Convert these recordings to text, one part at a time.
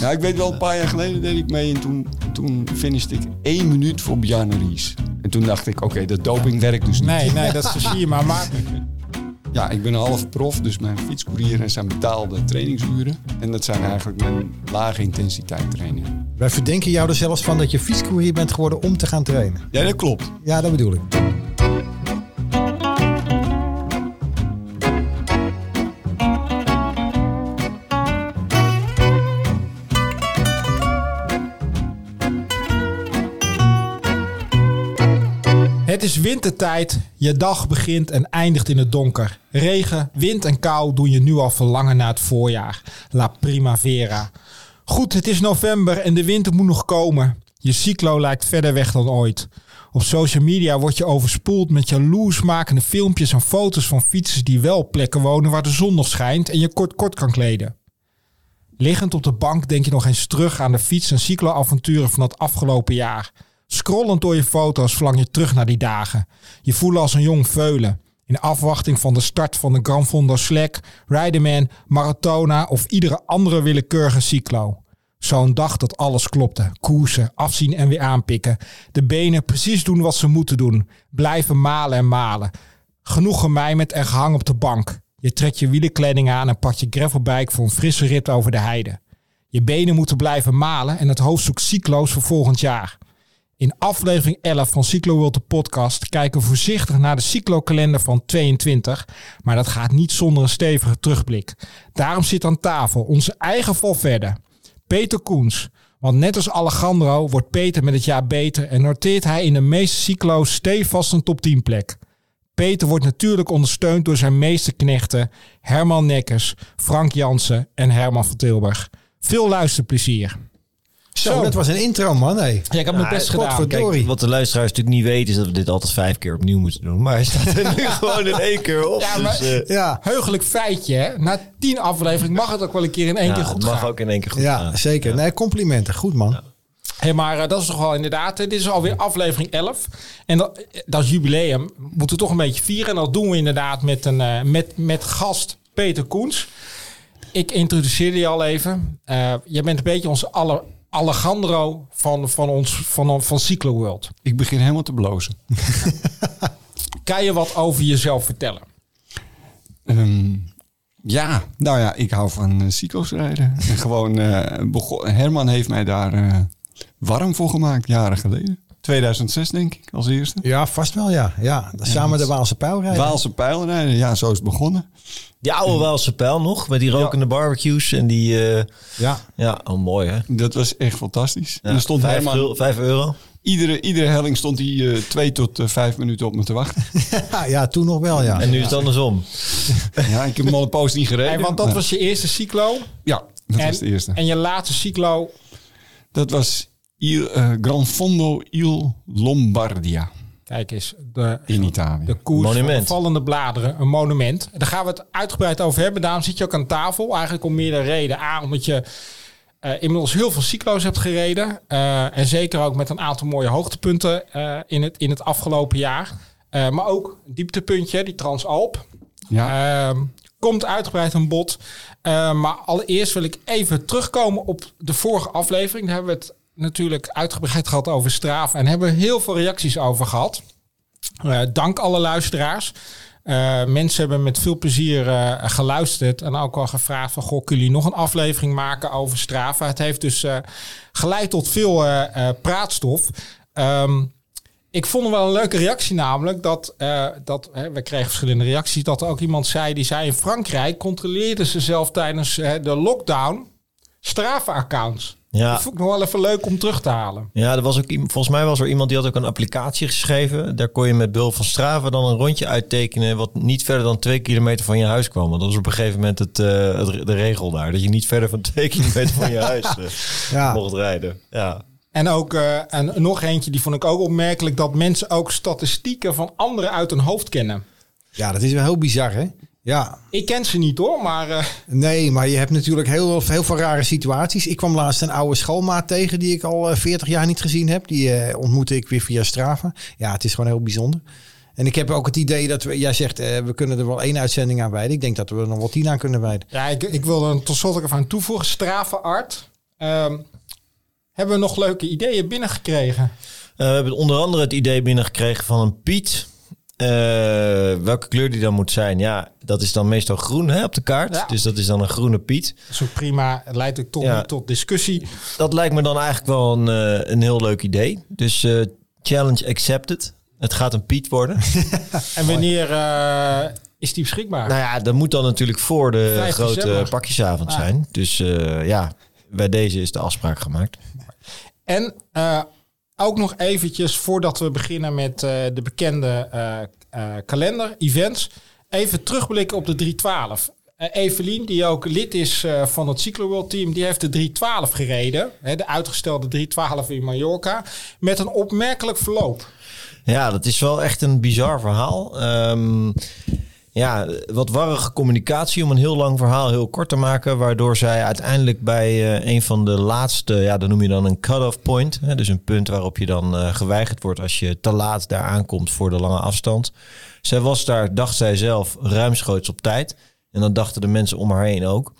Ja, ik weet wel, een paar jaar geleden deed ik mee en toen, toen finishte ik één minuut voor Bjarne Ries. En toen dacht ik, oké, dat doping werkt dus niet. Nee, nee, dat zie je maar. maar Ja, ik ben een half prof, dus mijn fietscourier zijn betaalde trainingsuren. En dat zijn eigenlijk mijn lage intensiteit trainingen. Wij verdenken jou er zelfs van dat je fietscourier bent geworden om te gaan trainen. Ja, dat klopt. Ja, dat bedoel ik. Het is wintertijd, je dag begint en eindigt in het donker. Regen, wind en kou doen je nu al verlangen naar het voorjaar. La primavera. Goed, het is november en de winter moet nog komen. Je cyclo lijkt verder weg dan ooit. Op social media word je overspoeld met jaloersmakende filmpjes en foto's van fietsers die wel plekken wonen waar de zon nog schijnt en je kort kort kan kleden. Liggend op de bank denk je nog eens terug aan de fiets- en cycloavonturen van het afgelopen jaar. Scrollend door je foto's verlang je terug naar die dagen. Je voelt als een jong veulen. In afwachting van de start van de Gran Fondo Slack, Riderman, Maratona of iedere andere willekeurige cyclo. Zo'n dag dat alles klopte. Koersen, afzien en weer aanpikken. De benen precies doen wat ze moeten doen. Blijven malen en malen. Genoeg gemijmerd en gehangen op de bank. Je trekt je wielenkleding aan en pakt je gravelbike voor een frisse rit over de heide. Je benen moeten blijven malen en het hoofdstuk cyclo's voor volgend jaar. In aflevering 11 van Cyclo de podcast kijken we voorzichtig naar de cyclokalender van 22, maar dat gaat niet zonder een stevige terugblik. Daarom zit aan tafel onze eigen Valverde, Peter Koens. Want net als Alejandro wordt Peter met het jaar beter en noteert hij in de meeste cyclo's stevast een top 10 plek. Peter wordt natuurlijk ondersteund door zijn meeste knechten Herman Nekkers, Frank Jansen en Herman van Tilburg. Veel luisterplezier. Zo, dat was een intro, man. Hey. Ja, ik heb mijn best gedaan. Kijk, wat de luisteraars natuurlijk niet weten is dat we dit altijd vijf keer opnieuw moeten doen. Maar hij staat er nu gewoon in één keer op. Ja, maar- dus, eh, Ja, Heugelijk feitje, hè? Na tien afleveringen mag het ook wel een keer in één ja, keer het goed mag gaan. ook in één keer goed ja gaan. zeker. Nee, complimenten. Goed, man. Hey, maar eh, dat is toch wel inderdaad. eh, Dit is alweer aflevering 11. En dat, dat is jubileum. Moeten we toch een beetje vieren. En dat doen we inderdaad met, een, eh, met, met gast Peter Koens. Ik introduceerde je al even. Eh jij bent een beetje onze alle, Alejandro van, van ons van, van Cyclo World. Ik begin helemaal te blozen. Kan je wat over jezelf vertellen? Ehm, ja, nou ja, ik hou van uh, cyclo's rijden. En gewoon, eh, begon, Herman heeft mij daar eh, warm voor gemaakt, jaren geleden. 2006 denk ik, als eerste. Ja, vast wel, ja. ja. Samen de Waalse pijl rijden. Waalse pijlrijden, ja, zo is het begonnen. Die oude Waalse pijl nog, met die rokende barbecues en die... eh, Ja. ja, oh mooi hè. Dat was echt fantastisch. Ja, en er stond vijf, euro, vijf euro. iedere, iedere helling stond hij eh, twee tot eh, vijf minuten op me te wachten. Ja, ja, toen nog wel, ja. En nu is het andersom. ja, ik heb hem al een poos niet gereden. Hey, want dat maar- was je eerste cyclo. Ja, dat en, was de eerste. En je laatste cyclo. Dat was Il, eh, Gran Fondo Il Lombardia Kijk eens. De, in Italië. De koers van Monument. vallende bladeren, een monument. Daar gaan we het uitgebreid over hebben. Daarom zit je ook aan tafel. Eigenlijk om meerdere redenen. A, omdat je eh, inmiddels heel veel cyclo's hebt gereden. Eh, en zeker ook met een aantal mooie hoogtepunten eh, in, het, in het afgelopen jaar. Eh, maar ook een dieptepuntje, die Transalp. ja, Ehm, komt uitgebreid aan bod. Eh, maar allereerst wil ik even terugkomen op de vorige aflevering. Daar hebben we het natuurlijk uitgebreid gehad over Strava. En hebben heel veel reacties over gehad. Eh, dank alle luisteraars. Eh, mensen hebben met veel plezier eh, geluisterd en ook al gevraagd van... Goh, kunnen jullie nog een aflevering maken over Strava? Het heeft dus geleid tot veel praatstof. Ehm, ik vond wel een leuke reactie namelijk dat, dat hè, we kregen verschillende reacties, dat er ook iemand zei, die zei in Frankrijk controleerden ze zelf tijdens de lockdown Strava-accounts. Ja. Dat vond ik nog wel even leuk om terug te halen. Ja, er was ook, iem- volgens mij was er iemand die had ook een applicatie geschreven. Daar kon je met behulp van Strava dan een rondje uittekenen... wat niet verder dan twee kilometer van je huis kwam. Want dat was op een gegeven moment het, eh, de regel daar. Dat je niet verder van twee kilometer van je huis eh, Ja. mocht rijden. Ja. En ook eh, en nog eentje, die vond ik ook opmerkelijk, dat mensen ook statistieken van anderen uit hun hoofd kennen. ja, dat is wel heel bizar, hè? Ja, Ik ken ze niet hoor, maar eh, nee, maar je hebt natuurlijk heel, heel veel rare situaties. Ik kwam laatst een oude schoolmaat tegen die ik al eh, 40 jaar niet gezien heb. Die eh, ontmoette ik weer via Strava. Ja, het is gewoon heel bijzonder. En ik heb ook het idee dat we, jij zegt, eh, we kunnen er wel één uitzending aan wijden. Ik denk dat we er nog wel tien aan kunnen wijden. ja, ik, ik wil er tot slot ook even aan toevoegen. Strava Art. Ehm, hebben we nog leuke ideeën binnengekregen? Eh, we hebben onder andere het idee binnengekregen van een Piet. Eh, welke kleur die dan moet zijn, ja, dat is dan meestal groen hè, op de kaart. Ja. Dus dat is dan een groene Piet. Dat is ook prima. Het leidt ook tot, Ja. niet tot discussie. Dat lijkt me dan eigenlijk wel een, eh, een heel leuk idee. Dus eh, challenge accepted. Het gaat een Piet worden. En wanneer eh, is die beschikbaar? nou ja, dat moet dan natuurlijk voor de 5 grote december. pakjesavond Ah. zijn. Dus eh, ja, bij deze is de afspraak gemaakt. En eh, ook nog eventjes voordat we beginnen met eh, de bekende eh, eh, kalender, events. Even terugblikken op de 312. Eh, Evelien, die ook lid is van het Cycloworld team, die heeft de 312 gereden. De uitgestelde 312 in Mallorca. Met een opmerkelijk verloop. Ja, dat is wel echt een bizar verhaal. Ehm, ja, wat warrige communicatie om een heel lang verhaal heel kort te maken. Waardoor zij uiteindelijk bij eh, een van de laatste, ja, dat noem je dan een cut-off point. Hè, dus een punt waarop je dan eh, geweigerd wordt als je te laat daar aankomt voor de lange afstand. Zij was daar, dacht zij zelf, ruimschoots op tijd. En dat dachten de mensen om haar heen ook.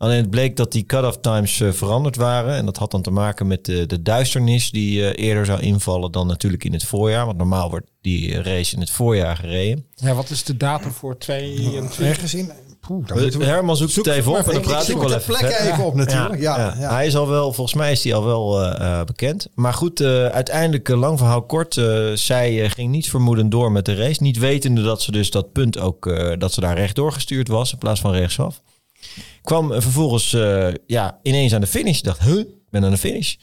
Alleen het bleek dat die cut-off times eh, veranderd waren. En dat had dan te maken met de, de duisternis die eh, eerder zou invallen dan natuurlijk in het voorjaar. Want normaal wordt die eh, race in het voorjaar gereden. Ja, wat is de datum voor 22? Ergens in. Poeh, dan moeten we... Herman zoekt Zoek het even op en dan praat ik wel de even. plekken verder. even op natuurlijk. Ja, ja, Hij is al wel, volgens mij is hij al wel eh, eh, bekend. Maar goed, eh, uiteindelijk, lang verhaal kort, eh, zij ging niet vermoedend door met de race. Niet wetende dat ze dus dat punt ook, eh, dat ze daar rechtdoor gestuurd was in plaats van rechtsaf. Kwam vervolgens eh, ja, ineens aan de finish. Ik dacht, huh, ik ben aan de finish.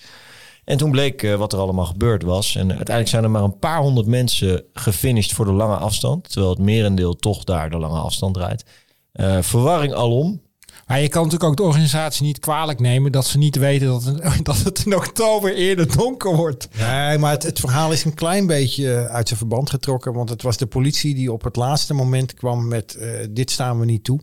En toen bleek eh, wat er allemaal gebeurd was. En uiteindelijk zijn er maar een paar honderd mensen gefinished voor de lange afstand. Terwijl het merendeel toch daar de lange afstand rijdt. Eh, verwarring alom. Maar je kan natuurlijk ook de organisatie niet kwalijk nemen dat ze niet weten dat het, dat het in oktober eerder donker wordt. Nee, maar het, het verhaal is een klein beetje uit zijn verband getrokken. Want het was de politie die op het laatste moment kwam met eh, dit staan we niet toe.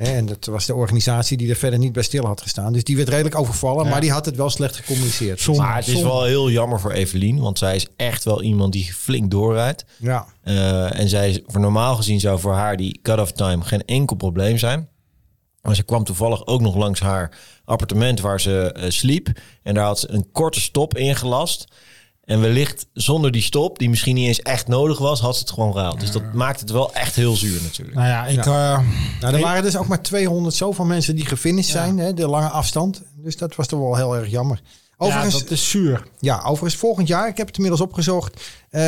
En dat was de organisatie die er verder niet bij stil had gestaan. Dus die werd redelijk overvallen, maar die had het wel slecht gecommuniceerd. Zonde. Maar het is wel heel jammer voor Evelien, want zij is echt wel iemand die flink doorrijdt. Ja. Eh, en zij, is- voor normaal gezien zou voor haar die cut-off time geen enkel probleem zijn. Maar ze kwam toevallig ook nog langs haar appartement waar ze eh, sliep. En daar had ze een korte stop ingelast. En wellicht zonder die stop, die misschien niet eens echt nodig was, had ze het gewoon gehaald. Dus dat maakt het wel echt heel zuur natuurlijk. Nou ja, ik, eh, Nou, er waren dus ook maar 200 zoveel mensen die gefinished zijn, hè, de lange afstand. Dus dat was toch wel heel erg jammer. Overigens, ja, dat is zuur. Ja, overigens volgend jaar, ik heb het inmiddels opgezocht. eh,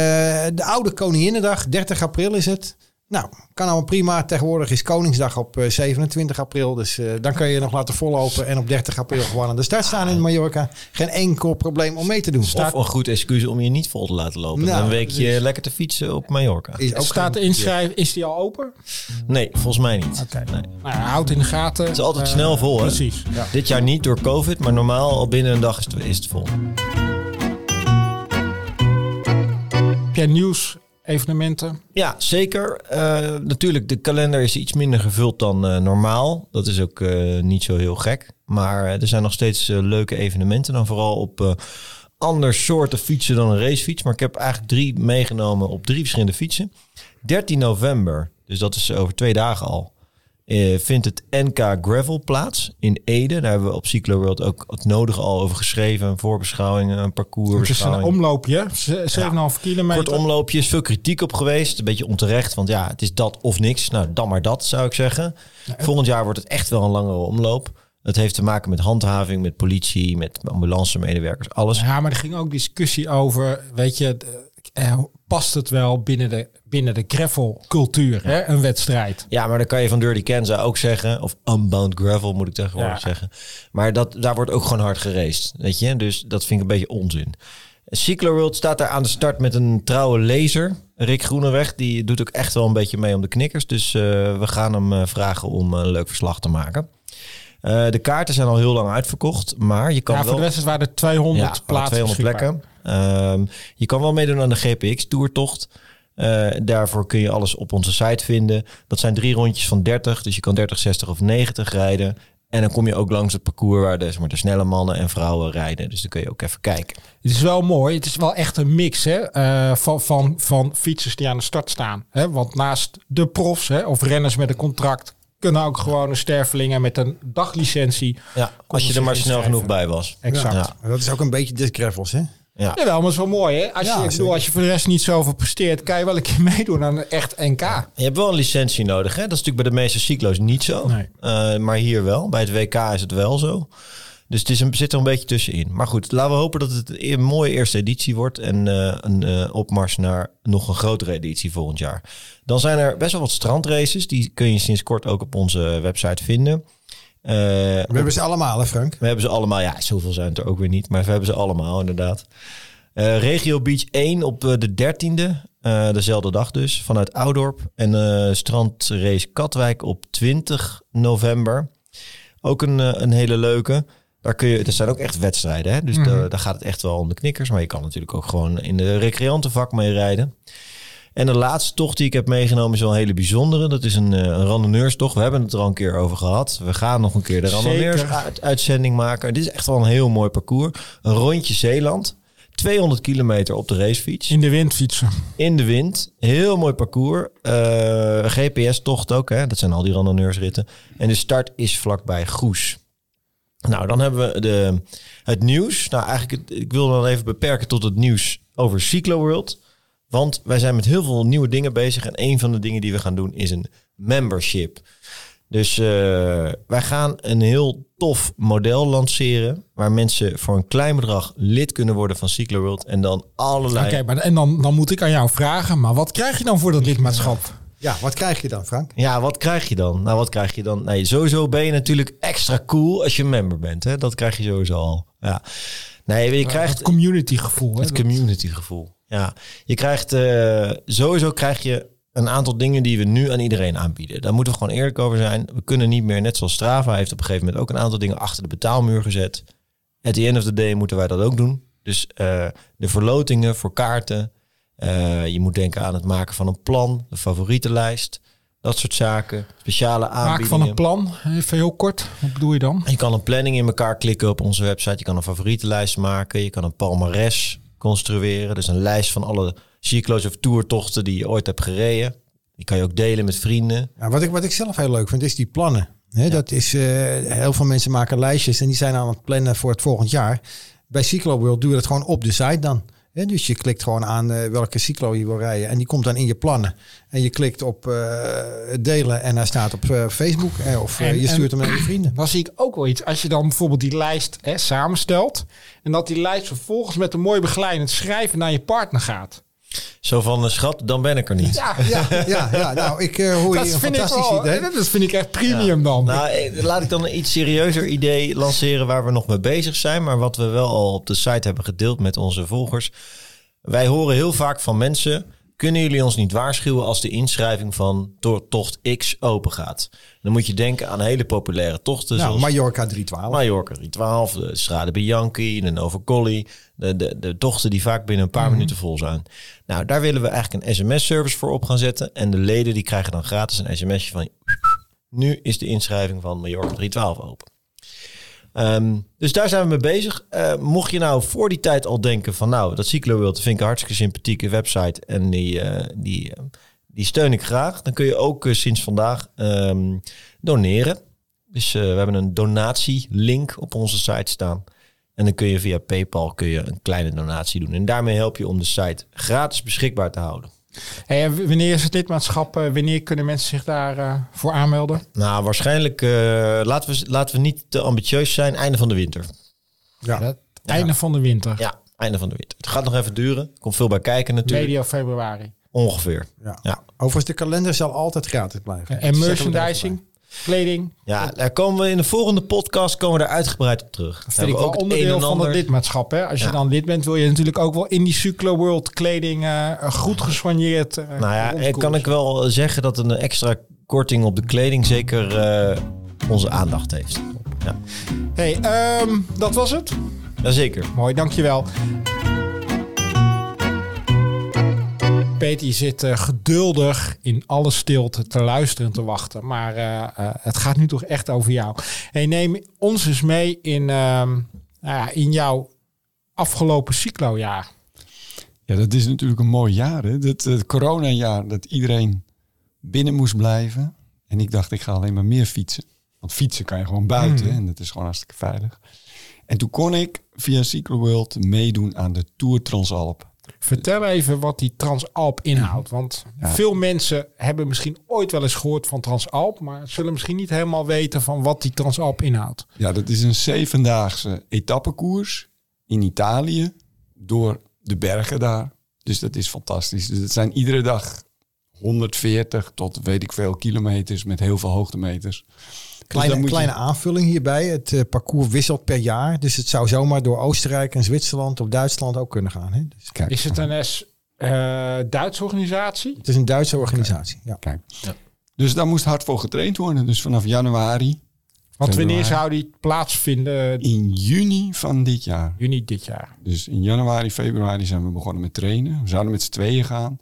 de oude Koninginnedag, 30 april is het. Nou, kan allemaal prima. Tegenwoordig is Koningsdag op eh, 27 april. Dus eh, dan kan je nog laten vollopen. En op 30 april gewoon aan de start staan in Mallorca. Geen enkel probleem om mee te doen. Of een goed excuus om je niet vol te laten lopen. Nou, een weekje precies. lekker te fietsen op Mallorca. Is ook Staat de inschrijving, is die al open? Nee, volgens mij niet. Nee. Nou, ja, houd in de gaten. Het is altijd Eh, snel vol, hè? Precies. Dit jaar niet door COVID, maar normaal al binnen een dag is het, is het vol. Heb jij nieuws, evenementen? Ja, zeker. Eh, natuurlijk, de kalender is iets minder gevuld dan eh, normaal. Dat is ook eh, niet zo heel gek. Maar er zijn nog steeds leuke evenementen. Dan vooral op ander soorten fietsen dan een racefiets. Maar ik heb eigenlijk drie meegenomen op drie verschillende fietsen. 13 november, dus dat is over twee dagen al, eh, vindt het NK Gravel plaats in Ede. Daar hebben we op Cyclo World ook het nodige al over geschreven. Een voorbeschouwing, een Het is een omloopje, ze- 7,5 kilometer. Kort omloopje is veel kritiek op geweest. Een beetje onterecht, want ja, het is dat of niks. Nou, dan maar dat, zou ik zeggen. Volgend jaar wordt het echt wel een langere omloop. Het heeft te maken met handhaving, met politie, met ambulancemedewerkers, alles. Ja, maar er ging ook discussie over, weet je, de- eh, past het wel binnen de, binnen de gravel-cultuur, hè, een wedstrijd? Ja, maar dan kan je van Dirty Kansas ook zeggen. Of Unbound Gravel moet ik tegenwoordig Ja. zeggen. Maar dat, daar wordt ook gewoon hard geraced. Weet je? Dus dat vind ik een beetje onzin. Cyclo World staat daar aan de start met een trouwe lezer. Rick Groeneweg, die doet ook echt wel een beetje mee om de knikkers. Dus eh, we gaan hem eh, vragen om een leuk verslag te maken. Eh, de kaarten zijn al heel lang uitverkocht. Maar je kan Ja, wel... voor de wedstrijd waren er 200 Ja, plaatsen 200 beschikbaar. plekken. Ehm, je kan wel meedoen aan de GPX-toertocht. Eh, daarvoor kun je alles op onze site vinden. Dat zijn drie rondjes van 30. Dus je kan 30, 60 of 90 rijden. En dan kom je ook langs het parcours waar de, zeg maar, de snelle mannen en vrouwen rijden. Dus dan kun je ook even kijken. Het is wel mooi. Het is wel echt een mix hè, eh, van, van, van fietsers die aan de start staan. Hè? Want naast de profs hè, of renners met een contract kunnen ook gewoon een stervelingen met een daglicentie. Ja, als je er maar snel genoeg bij was. Exact. Ja. Dat is ook een beetje disc gravels, hè? Ja. Jawel, maar het is wel mooi, hè? Als, Ja, je, bedoel, als je voor de rest niet zoveel presteert, kan je wel een keer meedoen aan een echt NK. Je hebt wel een licentie nodig. Hè? Dat is natuurlijk bij de meeste cyclo's niet zo. Nee. Eh, maar hier wel. Bij het WK is het wel zo. Dus het is een, zit er een beetje tussenin. Maar goed, laten we hopen dat het een mooie eerste editie wordt. En eh, een eh, opmars naar nog een grotere editie volgend jaar. Dan zijn er best wel wat strandraces. Die kun je sinds kort ook op onze website vinden. Eh, We hebben ze allemaal, hè Frank? we hebben ze allemaal. Ja, zoveel zijn het er ook weer niet. Maar we hebben ze allemaal inderdaad. Eh, Regio Beach 1 op eh, de 13e. eh, dezelfde dag dus. Vanuit Oudorp. En eh strandrace Katwijk op 20 november. Ook een, een hele leuke. Daar kun je, er zijn ook echt wedstrijden. Hè? Dus daar, daar gaat het echt wel om de knikkers. Maar je kan natuurlijk ook gewoon in de recreantenvak mee rijden. En de laatste tocht die ik heb meegenomen is wel een hele bijzondere. Dat is een, eh, een randonneurstocht. We hebben het er al een keer over gehad. We gaan nog een keer de randonneurs-uitzending maken. Dit is echt wel een heel mooi parcours. Een rondje Zeeland. 200 kilometer op de racefiets. In de wind fietsen. In de wind. Heel mooi parcours. Eh, GPS-tocht ook. Hè? Dat zijn al die randonneursritten. En de start is vlakbij Goes. Nou, dan hebben we de, het nieuws. Nou, eigenlijk, het- ik wil dan even beperken tot het nieuws over Cyclo World. Want wij zijn met heel veel nieuwe dingen bezig. En een van de dingen die we gaan doen is een membership. Dus eh, wij gaan een heel tof model lanceren. Waar mensen voor een klein bedrag lid kunnen worden van Cyclo World. En dan allerlei... Oké, maar en dan, dan moet ik aan jou vragen, maar wat krijg je dan voor dat lidmaatschap? Ja, wat krijg je dan, Frank? Ja, wat krijg je dan? Nou, wat krijg je dan? Nee, sowieso ben je natuurlijk extra cool als je member bent. Hè? Dat krijg je sowieso al. Ja. Nee, je krijgt Het community gevoel. Hè? het community gevoel. Ja, je krijgt eh, sowieso krijg je een aantal dingen die we nu aan iedereen aanbieden. Daar moeten we gewoon eerlijk over zijn. We kunnen niet meer, net zoals Strava heeft op een gegeven moment ook een aantal dingen achter de betaalmuur gezet. At the end of the day moeten wij dat ook doen. Dus eh, de verlotingen voor kaarten. Eh, je moet denken aan het maken van een plan, de favorietenlijst. Dat soort zaken. Speciale Maak aanbiedingen. van een plan, even heel kort. Wat bedoel je dan? Je kan een planning in elkaar klikken op onze website. Je kan een favorietenlijst maken. Je kan een palmares construeren. Dus een lijst van alle cyclo's of toertochten die je ooit hebt gereden. Die kan je ook delen met vrienden. Ja, wat, ik, wat ik zelf heel leuk vind, is die plannen. Dat is, eh, heel veel mensen maken lijstjes en die zijn aan het plannen voor het volgend jaar. Bij Cyclo World doe je dat gewoon op de site dan. Dus je klikt gewoon aan eh, welke cyclo je wil rijden en die komt dan in je plannen. En je klikt op eh, delen en hij staat op eh, Facebook eh, of En- je stuurt hem naar je vrienden. Dan zie ik ook wel iets. Als je dan bijvoorbeeld die lijst hè, samenstelt. En dat die lijst vervolgens met een mooi begeleidend schrijven naar je partner gaat. Zo van, eh, schat, dan ben ik er niet. Ja, Ja, ja, ja, nou ik eh, hoor dat hier een vind, ik fantastisch wel, idee. dat vind ik echt premium dan. Nou, eh, laat ik dan een iets serieuzer idee lanceren waar we nog mee bezig zijn. Maar wat we wel al op de site hebben gedeeld met onze volgers. Wij horen heel vaak van mensen. Kunnen jullie ons niet waarschuwen als de inschrijving van to- tocht X open gaat? Dan moet je denken aan hele populaire tochten. Nou, zoals Mallorca 312. Mallorca 312, de Strade Bianchi, de Nova Colli. De, de, de tochten die vaak binnen een paar Mhm. minuten vol zijn. Nou, daar willen we eigenlijk een sms-service voor op gaan zetten. En de leden die krijgen dan gratis een sms'je van... Nu is de inschrijving van Mallorca 312 open. Ehm, dus daar zijn we mee bezig. Eh, mocht je nou voor die tijd al denken van... nou, dat Cyclo World vind ik een hartstikke sympathieke website... en die, eh, die, eh, die steun ik graag... dan kun je ook eh, sinds vandaag ehm, doneren. Dus we hebben een donatielink op onze site staan. En dan kun je via PayPal kun je een kleine donatie doen. En daarmee help je om de site gratis beschikbaar te houden. Hey, en wanneer is het lidmaatschap? eh, wanneer kunnen mensen zich daarvoor voor voor aanmelden? Nou, waarschijnlijk eh, laten, we, laten we niet te ambitieus zijn. Einde van de winter. Ja. Einde van de winter. Ja, einde van de winter. Het gaat nog even duren. Er komt veel bij kijken natuurlijk. Medio februari. Ongeveer. Ja. Ja. Overigens, de kalender zal altijd gratis blijven. En even merchandising, kleding. Ja, daar komen we in de volgende podcast komen we daar uitgebreid op terug. Dat vind ik wel onderdeel van het lidmaatschap. Hè? Als je Ja. dan lid bent, wil je natuurlijk ook wel in die Cyclo World kleding eh, goed gesoigneerd. eh, Nou ja, kan ik wel zeggen dat een extra korting op de kleding zeker eh, onze aandacht heeft. Ja, Hey, ehm, dat was het. Jazeker. Mooi, dankjewel. Peter, je zit eh, geduldig in alle stilte te luisteren en te wachten. Maar eh, eh, het gaat nu toch echt over jou. Hey, neem ons eens mee in, ehm, nou ja, in jouw afgelopen cyclojaar. Ja, dat is natuurlijk een mooi jaar. Hè? Dat, het coronajaar, dat iedereen binnen moest blijven. En ik dacht, ik ga alleen maar meer fietsen. Want fietsen kan je gewoon buiten en dat is gewoon hartstikke veilig. En toen kon ik via Cycloworld meedoen aan de Tour Transalp. Vertel even wat die Transalp inhoudt. Want Ja. veel mensen hebben misschien ooit wel eens gehoord van Transalp, maar zullen misschien niet helemaal weten van wat die Transalp inhoudt. Ja, dat is een zevendaagse etappekoers in Italië door de bergen daar. Dus dat is fantastisch. Dus het zijn iedere dag 140 tot weet ik veel kilometers met heel veel hoogtemeters. Dus Kleine, je- kleine aanvulling hierbij. Het eh, parcours wisselt per jaar. Dus het zou zomaar door Oostenrijk en Zwitserland of Duitsland ook kunnen gaan. Hè? Dus Kijk, Is het een S, eh, Duitse organisatie? het is een Duitse organisatie. Ja. kijk. Dus daar moest hard voor getraind worden. Dus vanaf januari, Want wanneer zou die plaatsvinden? in juni van dit jaar. Juni dit jaar. Dus in januari, februari zijn we begonnen met trainen. We zouden met z'n tweeën gaan.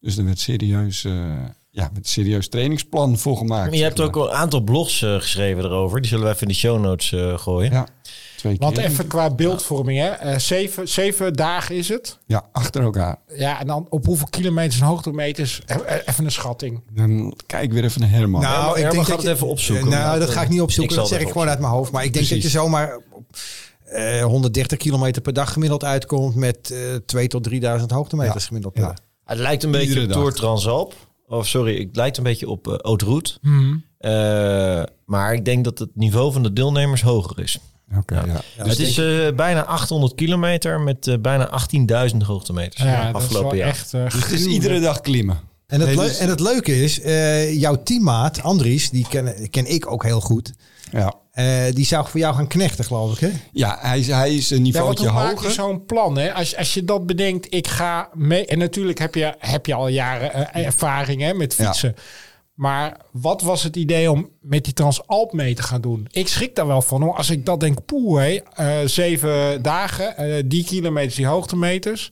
Dus er werd serieus, eh, ja, met een serieus trainingsplan voor gemaakt. Maar je hebt ook een aantal blogs eh, geschreven erover. Die zullen we even in de show notes eh, gooien. Ja, twee keer. Want even qua beeldvorming, hè? Eh, zeven, zeven dagen is het. Ja, achter elkaar. Ja, en dan op hoeveel kilometers en hoogtemeters? Eh, eh, Even een schatting. Dan kijk weer even naar Herman. Nou, Herman- ik Herman denk gaat dat het je- even opzoeken. Nou, dat ga ik niet ik opzoeken. zal Dat zeg het ik gewoon uit mijn hoofd. Maar ik denk Precies. dat je zomaar op eh, 130 kilometer per dag gemiddeld uitkomt met eh 2 tot 3000 hoogtemeters Ja. gemiddeld per Ja. dag. Het lijkt een Iedere beetje op dag. Tour Transalp. Of sorry, het lijkt een beetje op uh, Haute Route. Mhm. Eh, maar ik denk dat het niveau van de deelnemers hoger is. Oké, ja. Ja, dus het is eh, bijna 800 kilometer met eh, bijna 18.000 hoogtemeters Ja, dat is afgelopen wel jaar. echt uh, Dus het is iedere dag klimmen. En het, Nee, dus- en het leuke is, eh, jouw teammaat Andries, die ken, ken ik ook heel goed. Ja, Eh, die zou voor jou gaan knechten, geloof ik. Hè? ja hij, is, hij is een Ja, niveau je hoger. zo'n plan? Hè? Als, als je dat bedenkt, ik ga mee. En natuurlijk heb je, heb je al jaren eh, ervaring hè, met Ja. fietsen. Maar wat was het idee om met die Transalp mee te gaan doen? Ik schrik daar wel van. Hoor. Als ik dat denk, poeh, hé, eh, zeven dagen, eh, die kilometers, die hoogtemeters.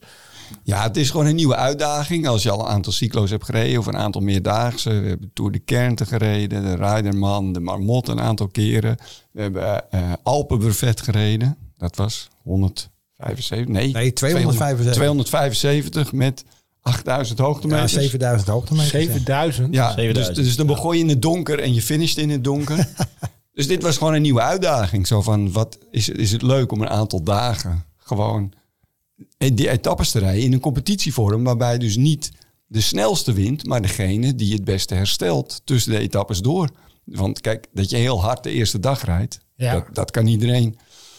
Ja, het is gewoon een nieuwe uitdaging. Als je al een aantal cyclo's hebt gereden of een aantal meerdaagse. We hebben Tour de Kernte gereden, de Rijderman, de Marmot een aantal keren. We hebben eh Alpenbuffet gereden. Dat was 175, nee, Nee, 275. 275 met 8000 Ja, hoogtemeters. 7000 hoogtemeters. ja. 7000. Ja, 7000. dus, dus dan begon je in het donker en je finisht in het donker. dus dit was gewoon een nieuwe uitdaging. Zo van, wat is, is het leuk om een aantal dagen gewoon die etappes te rijden in een competitievorm. Waarbij dus niet de snelste wint, maar degene die het beste herstelt tussen de etappes door. Want kijk, dat je heel hard de eerste dag rijdt, Ja. dat, dat kan iedereen.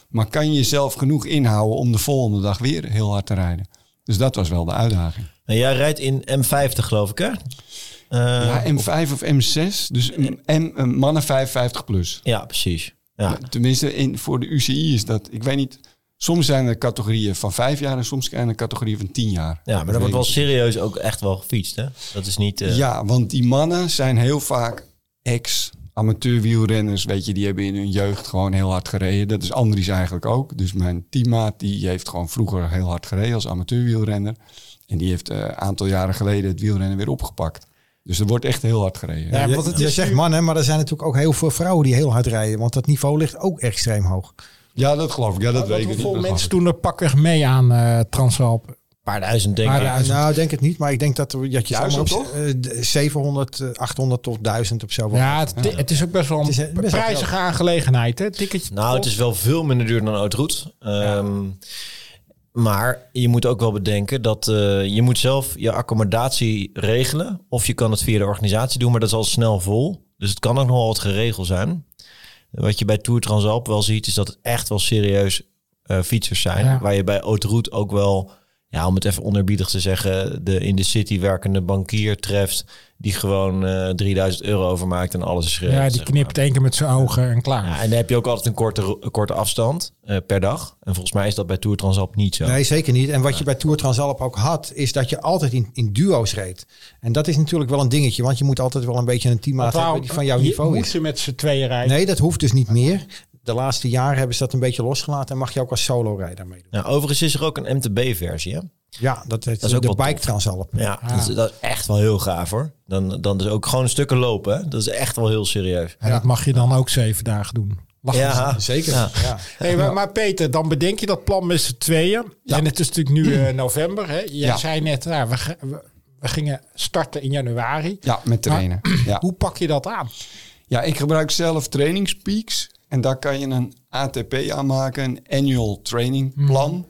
Maar kan je jezelf genoeg inhouden om de volgende dag weer heel hard te rijden? Dus dat was wel de uitdaging. En jij rijdt in M50 geloof ik hè? Eh, Ja, M5 of M6. Dus M, M- mannen 55 plus. ja, precies. Ja. Tenminste, in, voor de UCI is dat... Ik weet niet... Soms zijn er categorieën van vijf jaar en soms zijn er categorieën van tien jaar. ja, maar dat wordt wel serieus ook echt wel gefietst hè? Dat is niet... eh, Ja, want die mannen zijn heel vaak ex-amateurwielrenners. Weet je, die hebben in hun jeugd gewoon heel hard gereden. Dat is Andries eigenlijk ook. Dus mijn teammaat die heeft gewoon vroeger heel hard gereden als amateurwielrenner. En die heeft eh, een aantal jaren geleden het wielrennen weer opgepakt. Dus er wordt echt heel hard gereden. Ja, Je, want het je is zegt mannen, maar er zijn natuurlijk ook heel veel vrouwen die heel hard rijden. Want dat niveau ligt ook extreem hoog. Ja, dat geloof ik. Ja, dat weet ik hoeveel niet. mensen doen er pakweg mee aan eh Transalp? Een paar duizend denk Paar ik. Nou, denk het niet. Maar ik denk dat, er- dat je Duizend, op, eh, d- 700, eh, 800 tot 1000 of zo. Ja, het, het is ook best wel een Het is, best wel prijzige aangelegenheid. Hè? Ticketje Nou, het is wel veel minder duur dan Route. Ehm, Maar je moet ook wel bedenken dat eh, je moet zelf je accommodatie regelen. Of je kan het via de organisatie doen, maar dat is al snel vol. Dus het kan ook nog wel wat geregeld zijn. Wat je bij Tour Transalp wel ziet, is dat het echt wel serieus eh, fietsers zijn. Ja. Waar je bij Haute Route ook wel, ja, om het even onerbiedig te zeggen, de in de city werkende bankier treft. Die gewoon eh 3000 euro overmaakt en alles is geregeld. Ja, die knipt één keer met zijn ogen en klaar. Ja, en dan heb je ook altijd een korte, een korte afstand eh, per dag. En volgens mij is dat bij Tour Transalp niet zo. Nee, zeker niet. En wat je bij Tour Transalp ook had, is dat je altijd in, in duo's reed. En dat is natuurlijk wel een dingetje, want je moet altijd wel een beetje een teammaat hebben die van jouw je niveau moet is. ze met z'n tweeën rijden. Nee, dat hoeft dus niet meer. De laatste jaren hebben ze dat een beetje losgelaten en mag je ook als solo-rijder meedoen. Ja, overigens is er ook een MTB-versie. Hè? Ja, dat, is is ook de bike. Transalp. Ja, Ja. Dat, is, dat is echt wel heel gaaf hoor. Dan, dan is ook gewoon stukken lopen. Hè? Dat is echt wel heel serieus. En dat mag je dan ook zeven dagen doen. Lachen ze. Ja, Zeker. Ja. Ja. Hey, maar, maar Peter, dan bedenk je dat plan met z'n tweeën. Ja. En het is natuurlijk nu eh, november. Hè? Jij Ja. zei net, nou, we, ga- we, we gingen starten in januari. Ja, met trainen. Ja. Hoe pak je dat aan? ja, ik gebruik zelf trainingspeaks. En daar kan je een ATP aanmaken, een annual training plan.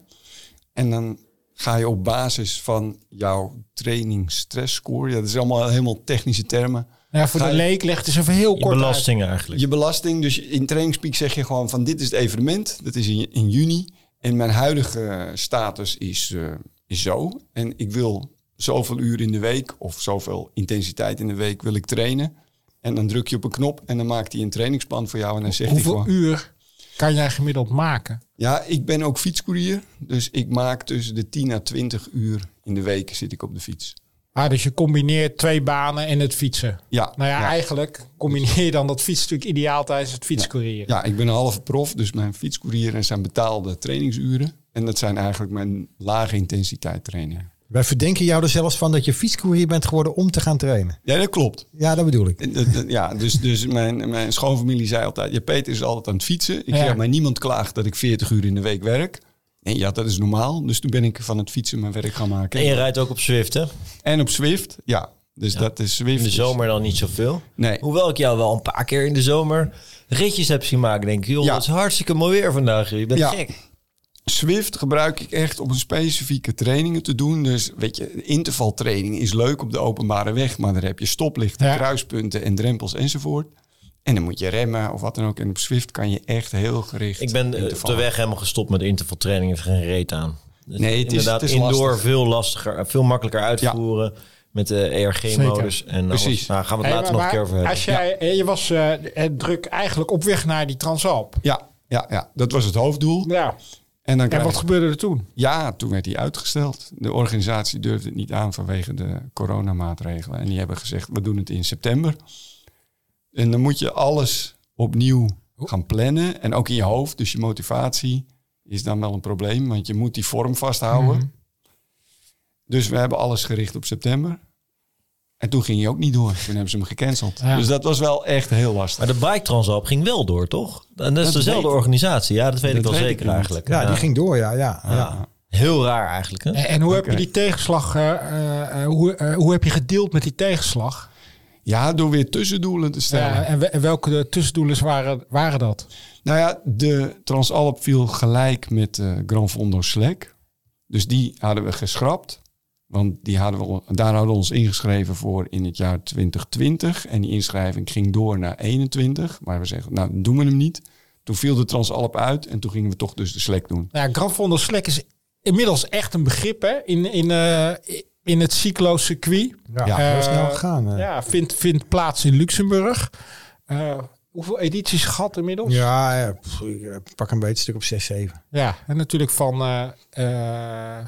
En dan ga je op basis van jouw training stress score. Ja, dat is allemaal helemaal technische termen. Ja, voor Ga de je- leek legt eens even heel Je kort uit. belasting eigenlijk. Je belasting, dus in trainingspeak zeg je gewoon van dit is het evenement. Dat is in, in juni. En mijn huidige status is, eh, is zo. En ik wil zoveel uur in de week of zoveel intensiteit in de week wil ik trainen. En dan druk je op een knop en dan maakt hij een trainingsplan voor jou. En dan zegt hij Hoeveel gewoon... uur kan jij gemiddeld maken? Ja, ik ben ook fietscourier. Dus ik maak tussen de 10 à 20 uur in de week zit ik op de fiets. Ah, dus je combineert twee banen en het fietsen. Ja, Nou ja, ja. eigenlijk combineer je dan dat fiets natuurlijk ideaal tijdens het fietscourier. Ja, ik ben een halve prof, dus mijn fietscourier zijn betaalde trainingsuren. En dat zijn eigenlijk mijn lage intensiteit trainingen. Wij verdenken jou er zelfs van dat je fietscourier bent geworden om te gaan trainen. Ja, dat klopt. Ja, dat bedoel ik. En dat- dat- Ja, dus, dus mijn, mijn schoonfamilie zei altijd... Ja, Peter is altijd aan het fietsen. Ik Ja. zeg, maar niemand klaagt dat ik 40 uur in de week werk. Nee, ja, dat is normaal. Dus toen ben ik van het fietsen mijn werk gaan maken. En je rijdt ook op Zwift, hè? En op Zwift, ja. Dus dat is Zwift. In de is- zomer dan niet zoveel. Nee. Hoewel ik jou wel een paar keer in de zomer ritjes heb zien maken. Denk ik, joh, Ja. het is hartstikke mooi weer vandaag. Je bent Ja. gek. Swift gebruik ik echt om specifieke trainingen te doen. Dus weet je, intervaltraining is leuk op de openbare weg, maar daar heb je stoplichten, Ja. kruispunten en drempels enzovoort. En dan moet je remmen of wat dan ook. En op Swift kan je echt heel gericht. Ik ben eh, op de weg helemaal gestopt met intervaltraining. Heeft geen reet aan. Dus Nee, het is- inderdaad het is indoor lastig. veel lastiger, veel makkelijker uitvoeren. Met de ERG-modus. En alles. Precies. Nou, gaan we het Hey, later nog een keer over hebben. Als jij, eh, Je was eh, eh, druk eigenlijk op weg naar die Transalp. Ja, ja, ja, dat was het hoofddoel. Ja. En dan En wat gebeurde er toen? Ja, toen werd die uitgesteld. De organisatie durfde het niet aan vanwege de coronamaatregelen. En die hebben gezegd, we doen het in september. En dan moet je alles opnieuw gaan plannen. En ook in je hoofd, dus je motivatie is dan wel een probleem. Want je moet die vorm vasthouden. Mhm. Dus we hebben alles gericht op september. En toen ging hij ook niet door. Toen hebben ze hem gecanceld. Ja. Dus dat was wel echt heel lastig. Maar de Bike Transalp ging wel door, toch? En dat is Dat dezelfde weet- organisatie. Ja, dat weet ik wel weet zeker eigenlijk. Ja, die ging door, ja. ja, ja. Ja. Heel raar eigenlijk, hè? En, en hoe heb je die tegenslag, eh, eh, eh, hoe, hoe heb je gedeeld met die tegenslag? Ja, door weer tussendoelen te stellen. Ja, en, we- en welke de tussendoelen waren, waren dat? Nou ja, de Transalp viel gelijk met eh Gran Fondo Slack. Dus die hadden we geschrapt. Want die hadden we, daar hadden we ons ingeschreven voor in het jaar 2020. En die inschrijving ging door naar 21. Maar we zeggen, nou doen we hem niet. Toen viel de Transalp uit en toen gingen we toch dus de Slack doen. Nou, ja, Grand Fondo Slack is inmiddels echt een begrip hè? In, in, eh, in het cyclo-circuit. Ja, Ja. heel snel gegaan. Ja, vindt, vindt plaats in Luxemburg. Eh, hoeveel edities gehad inmiddels? Ja, ik eh, pak een beetje stuk op 6, 7. Ja, en natuurlijk van eh, eh,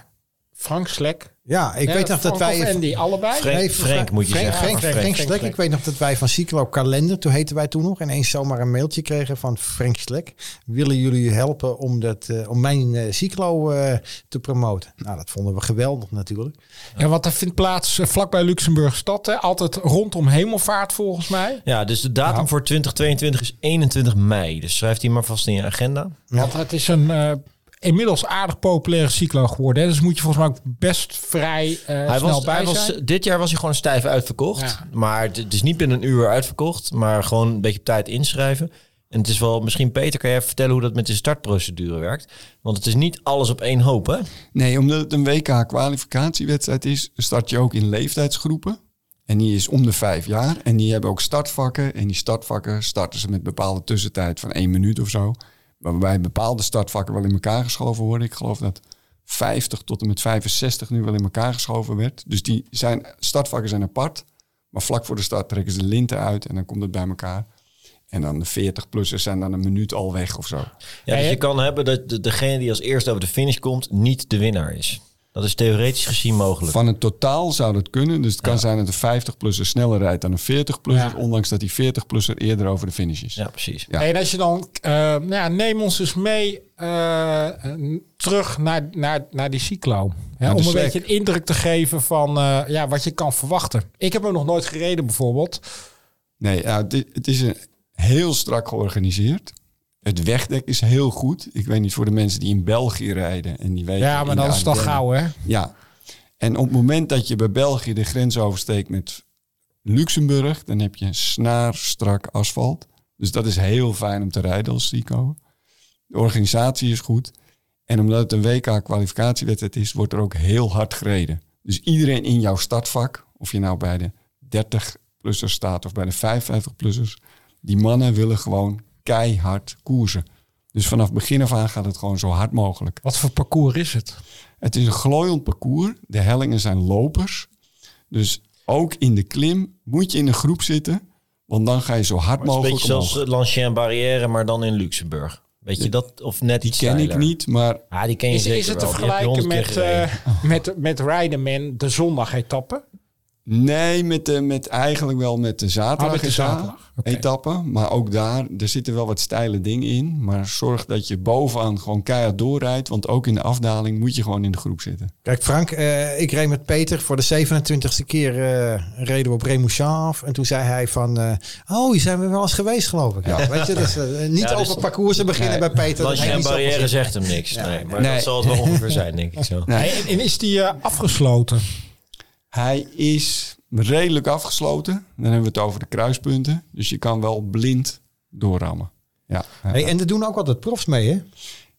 Frank Slek. Ja, ik Ja, weet nog dat Frank wij... of Andy, allebei. Frank- Nee, Frank moet je Frank, zeggen. Frank, Frank, Frank, Frank, Slek. Ik weet nog dat wij van Cyclo Kalender, toen heten wij toen nog, ineens zomaar een mailtje kregen van Frank Slek. Willen jullie helpen om, dat, eh, om mijn eh, Cyclo eh, te promoten? Nou, dat vonden we geweldig natuurlijk. Ja, want dat vindt plaats vlakbij Luxemburg stad. Hè? Altijd rondom hemelvaart volgens mij. Ja, dus de datum Nou. voor 2022 is 21 mei. Dus schrijf die maar vast in je agenda. Want het is een eh, inmiddels aardig populaire cyclo geworden. Hè? Dus moet je volgens mij ook best vrij eh, Hij snel was, bij hij was, zijn. dit jaar was hij gewoon stijf uitverkocht. Ja. Maar het, het is niet binnen een uur uitverkocht. Maar gewoon een beetje op tijd inschrijven. En het is wel, misschien Peter, kan jij even vertellen hoe dat met de startprocedure werkt? Want het is niet alles op één hoop, hè? Nee, omdat het een WK-kwalificatiewedstrijd is, start je ook in leeftijdsgroepen. En die is om de vijf jaar. En die hebben ook startvakken. En die startvakken starten ze met bepaalde tussentijd van één minuut of zo. Waarbij bepaalde startvakken wel in elkaar geschoven worden. Ik geloof dat 50 tot en met 65 nu wel in elkaar geschoven werd. Dus die zijn, startvakken zijn apart. Maar vlak voor de start trekken ze de linten uit en dan komt het bij elkaar. En dan de 40-plussers zijn dan een minuut al weg of zo. Ja, dus je- je kan hebben dat de, degene die als eerste over de finish komt, niet de winnaar is. Dat is theoretisch gezien mogelijk. Van het totaal zou dat kunnen. Dus het kan zijn dat een 50-plusser sneller rijdt dan een 40-plusser. Ja. Ondanks dat die 40-plusser eerder over de finish is. Ja, precies. Ja. En als je dan, eh, nou ja, neem ons eens mee eh, terug naar, naar, naar die cyclo. Hè, om een Slack. beetje een indruk te geven van eh, ja, wat je kan verwachten. Ik heb hem nog nooit gereden bijvoorbeeld. Nee, ja, het, het is een, heel strak georganiseerd. Het wegdek is heel goed. Ik weet niet voor de mensen die in België rijden. En die weten Ja, maar dat is toch gauw hè? Ja. En op het moment dat je bij België de grens oversteekt met Luxemburg, dan heb je snaarstrak asfalt. Dus dat is heel fijn om te rijden als Sico. De organisatie is goed. En omdat het een WK-kwalificatiewedstrijd is, wordt er ook heel hard gereden. Dus iedereen in jouw startvak, of je nou bij de 30-plussers staat of bij de 55-plussers, die mannen willen gewoon keihard koersen. Dus vanaf begin af aan gaat het gewoon zo hard mogelijk. Wat voor parcours is het? Het is een glooiend parcours. De hellingen zijn lopers. Dus ook in de klim moet je in een groep zitten. Want dan ga je zo hard Het is een mogelijk beetje omhoog. zoals Lancien Barrière, maar dan in Luxemburg. Weet je dat? Of net Die iets ken ik niet, maar Ah, die ken je Is, zeker is het te. Die vergelijken met, eh met, met Rijdenman de zondagetappe? Nee, met, de, met eigenlijk wel met de zaterdag, Ah, met de zaterdag. Etappe. Maar ook daar, er zitten wel wat steile dingen in. Maar zorg dat je bovenaan gewoon keihard doorrijdt. Want ook in de afdaling moet je gewoon in de groep zitten. Kijk, Frank, eh, ik reed met Peter voor de 27e keer eh, reden we op Remouchamp af. En toen zei hij van, eh, oh, hier zijn we wel eens geweest, geloof ik. Ja. Weet je, dus, niet Ja, dus- over parcoursen beginnen Nee. bij Peter. hij niet zo Barrière zegt hem niks. Nee, maar Nee. dat zal het wel ongeveer zijn, denk ik zo. Nee. En, en is die afgesloten? Hij is redelijk afgesloten. Dan hebben we het over de kruispunten. Dus je kan wel blind doorrammen. Ja, Hey, en er doen ook altijd profs mee, hè?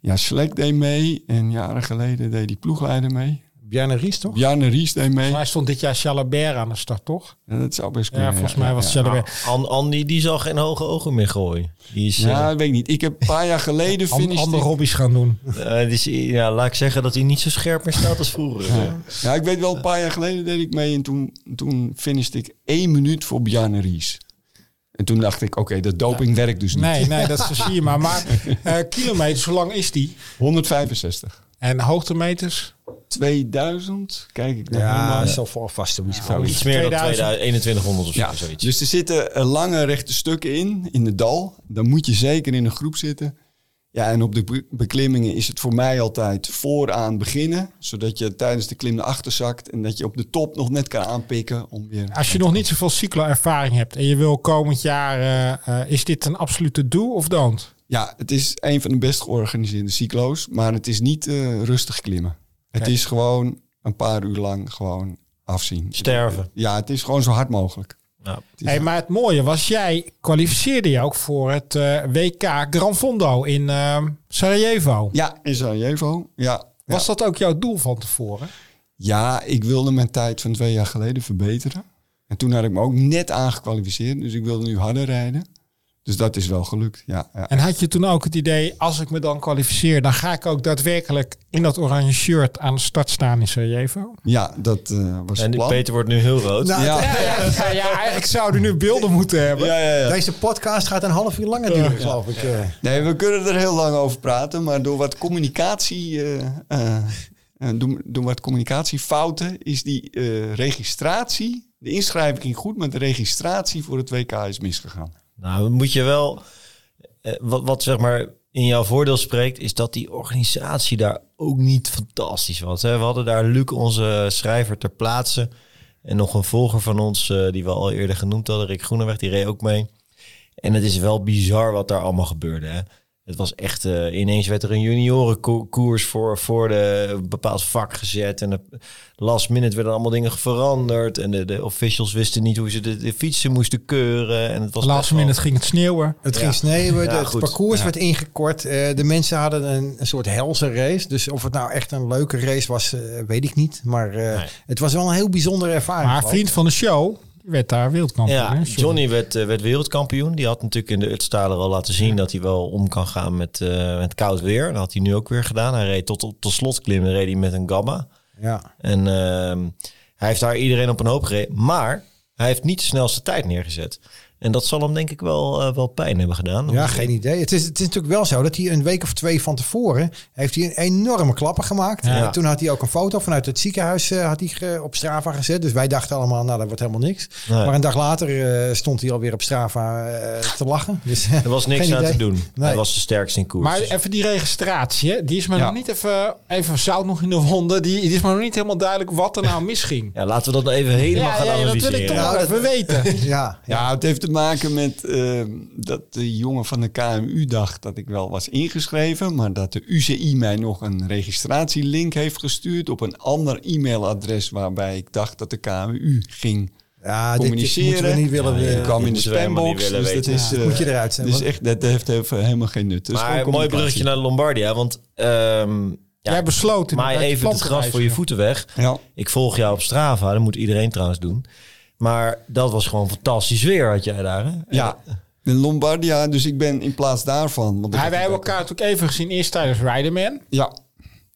ja Slek deed mee. En jaren geleden deed die ploegleider mee. Bjarne Ries, toch? Bjarne Ries deed mee. Volgens mij stond dit jaar Chalabert aan de start, toch? Ja, dat zou best Ja, kunnen. volgens mij was Chalabert. An- Andy, die zal geen hoge ogen meer gooien. Die is, Ja, dat weet ik niet. Ik heb een paar jaar geleden An- andere ik- hobby's gaan doen. eh, is- ja, laat ik zeggen dat hij niet zo scherp meer staat als vroeger. Ja, ik weet wel, een paar jaar geleden deed ik mee. En toen, toen finishte ik één minuut voor Bjarne Ries. En toen dacht ik, oké, dat doping werkt dus niet. Nee, nee, dat zie je maar. Maar eh, kilometers, hoe lang is die? 165. En hoogtemeters? 2000, kijk ik naar Ja, dat zal voor vast zoiets. Iets meer dan 2000. 2000, 2100 of zo. Ja, zoiets. dus er zitten eh, lange rechte stukken in, in de dal. Dan moet je zeker in een groep zitten. Ja, en op de be- beklimmingen is het voor mij altijd vooraan beginnen. Zodat je tijdens de klim naar achter zakt. En dat je op de top nog net kan aanpikken om weer... Als je nog niet zoveel cyclo-ervaring hebt en je wil komend jaar, eh, eh, is dit een absolute do of don't? Ja, het is een van de best georganiseerde cyclo's. Maar het is niet eh, rustig klimmen. Het is gewoon een paar uur lang gewoon afzien. Sterven. Ja, het is gewoon zo hard mogelijk. Het is- Hey, maar het mooie was, jij kwalificeerde je ook voor het eh, WK Gran Fondo in eh, Sarajevo. Ja, in Sarajevo. Ja, Was dat ook jouw doel van tevoren? Ja, ik wilde mijn tijd van twee jaar geleden verbeteren. En toen had ik me ook net aangekwalificeerd. Dus ik wilde nu harder rijden. Dus dat is wel gelukt. Ja, ja. En had je toen ook het idee, als ik me dan kwalificeer, dan ga ik ook daadwerkelijk in dat oranje shirt aan de start staan in Sarajevo? ja dat eh, was en plan. Peter wordt nu heel rood. Nou, Ja. Ja, ja, ja, ja, eigenlijk zouden nu beelden moeten hebben. Ja, ja, ja. Deze podcast gaat een half uur langer duren, geloof ik. eh. Nee, we kunnen er heel lang over praten. Maar door wat communicatie... eh, eh, eh, door, door wat communicatiefouten is die eh, registratie... De inschrijving ging goed, maar de registratie voor het WK is misgegaan. Nou, moet je wel. eh, wat, wat zeg maar in jouw voordeel spreekt, is dat die organisatie daar ook niet fantastisch was. Hè? We hadden daar Luc, onze schrijver, ter plaatse. En nog een volger van ons, eh, die we al eerder genoemd hadden, Rick Groeneweg, die reed ook mee. En het is wel bizar wat daar allemaal gebeurde. Hè? Het was echt, eh, ineens werd er een juniorenkoers voor, voor de een bepaald vak gezet. En de last minute werden allemaal dingen veranderd. En de, de officials wisten niet hoe ze de, de fietsen moesten keuren. En het was wel- minute ging het sneeuwen. Het Ja. ging sneeuwen, Ja, het parcours Ja. werd ingekort. eh, de mensen hadden een, een soort helse race. Dus of het nou echt een leuke race was, eh, weet ik niet. Maar eh, Nee. het was wel een heel bijzondere ervaring. Maar vriend van de show, werd daar wereldkampioen. Ja, hè, Johnny werd, eh, werd wereldkampioen. Die had natuurlijk in de Utstaler al laten zien dat hij wel om kan gaan met, eh, met koud weer. Dat had hij nu ook weer gedaan. Hij reed tot op de slotklimmen reed hij met een gamma. Ja. En ehm, hij heeft daar iedereen op een hoop gereden. Maar hij heeft niet de snelste tijd neergezet. En dat zal hem denk ik wel, eh, wel pijn hebben gedaan. Ja, geen idee. Het is, het is natuurlijk wel zo dat hij een week of twee van tevoren heeft hij een enorme klapper gemaakt. Ja. En toen had hij ook een foto vanuit het ziekenhuis eh, had hij ge- op Strava gezet. Dus wij dachten allemaal, nou dat wordt helemaal niks. Nee. Maar een dag later eh, stond hij alweer op Strava eh, te lachen. Dus, Er was niks aan te doen. Nee. Hij was de sterkste in koers. Maar even die registratie, hè, die is maar Ja. nog niet even, even zout nog in de wonden. Die, die is maar nog niet helemaal duidelijk wat er nou misging. ja, laten we dat even helemaal ja, gaan ja, ja, dat wil analyseren. ik toch wel even weten. Ja, Ja, het heeft maken met eh, dat de jongen van de KMU dacht dat ik wel was ingeschreven, maar dat de UCI mij nog een registratielink heeft gestuurd op een ander e-mailadres waarbij ik dacht dat de KMU ging Ja, dit, dit communiceren. moeten we niet willen. Ja, ik kwam in de spambox, dus dat is, Ja, eh, moet je eruit zijn, Dus echt, dat heeft even helemaal geen nut. Dus maar een mooi bruggetje naar Lombardia. Want ehm ja, Jij besloot maai inderdaad even het gras voor je voeten weg. Ja. Ik volg jou op Strava. Dat moet iedereen trouwens doen. Maar dat was gewoon fantastisch weer had jij daar. Hè? ja, in Lombardia, dus ik ben in plaats daarvan... Want Ja, wij hebben elkaar natuurlijk even gezien eerst tijdens Riderman. Ja,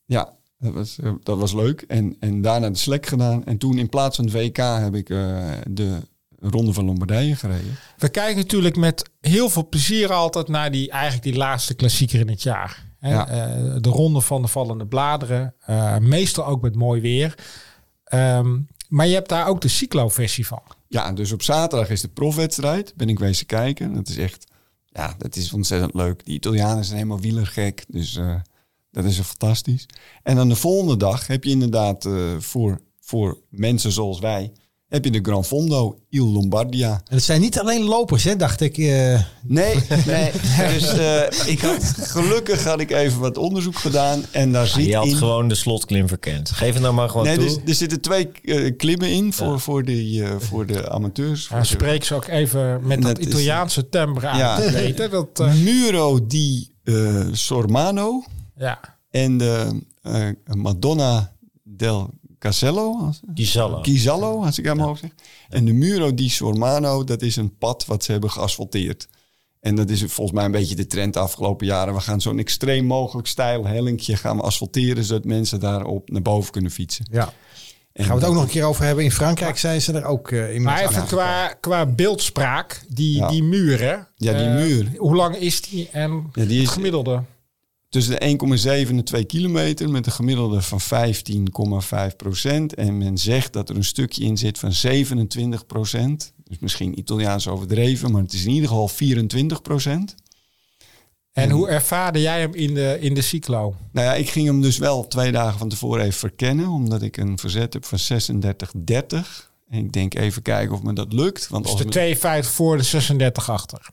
ja dat, was, eh, dat was leuk. En, en daarna de Slek gedaan. En toen in plaats van het WK heb ik eh, de Ronde van Lombardije gereden. We kijken natuurlijk met heel veel plezier altijd naar die, eigenlijk die laatste klassieker in het jaar. Hè? Ja. Eh, de ronde van de vallende bladeren. eh, meestal ook met mooi weer. Ehm, maar je hebt daar ook de cyclo-versie van. Ja, dus op zaterdag is de profwedstrijd. Ben ik wezen kijken. Dat is echt, ja, dat is ontzettend leuk. Die Italianen zijn helemaal wielergek. Dus eh, dat is fantastisch. En dan de volgende dag heb je inderdaad eh, voor, voor mensen zoals wij... heb je de Gran Fondo Il Lombardia. En het zijn niet alleen lopers, hè, dacht ik. eh. Nee, nee. Dus eh, ik had, gelukkig had ik even wat onderzoek gedaan. En daar zit Je had in... gewoon de slotklim verkend. Geef het nou maar gewoon Nee, toe. dus, er zitten twee eh, klimmen in voor, voor, die, eh, voor de amateurs. Ja, Voor spreek ze ook even met dat, Dat is- Italiaanse timbre aan Ja. te weten. Dat, de Muro di Sormano ja. en de eh, Madonna del Casello. zal Chisallo, als ik aan mijn hoofd zeg. En de Muro di Sormano, dat is een pad wat ze hebben geasfalteerd. En dat is volgens mij een beetje de trend de afgelopen jaren. We gaan zo'n extreem mogelijk stijl hellinkje gaan we asfalteren... zodat mensen daarop naar boven kunnen fietsen. ja. En Gaan we het ook nog een keer over hebben. In Frankrijk zijn ze er ook uh, in. Maar even qua, qua beeldspraak, die, Ja. die muren. Ja, die eh, muur. Hoe lang is die en Ja, die het is gemiddelde? Tussen de 1,7 en 2 kilometer met een gemiddelde van 15,5 procent. En men zegt dat er een stukje in zit van 27 procent. Dus misschien Italiaans overdreven, maar het is in ieder geval 24 procent. En hoe ervaarde jij hem in de, in de cyclo? Nou ja, ik ging hem dus wel twee dagen van tevoren even verkennen, omdat ik een verzet heb van 36,30. En ik denk even kijken of me dat lukt. Want Dus als de we- 52 voor de 36 achter.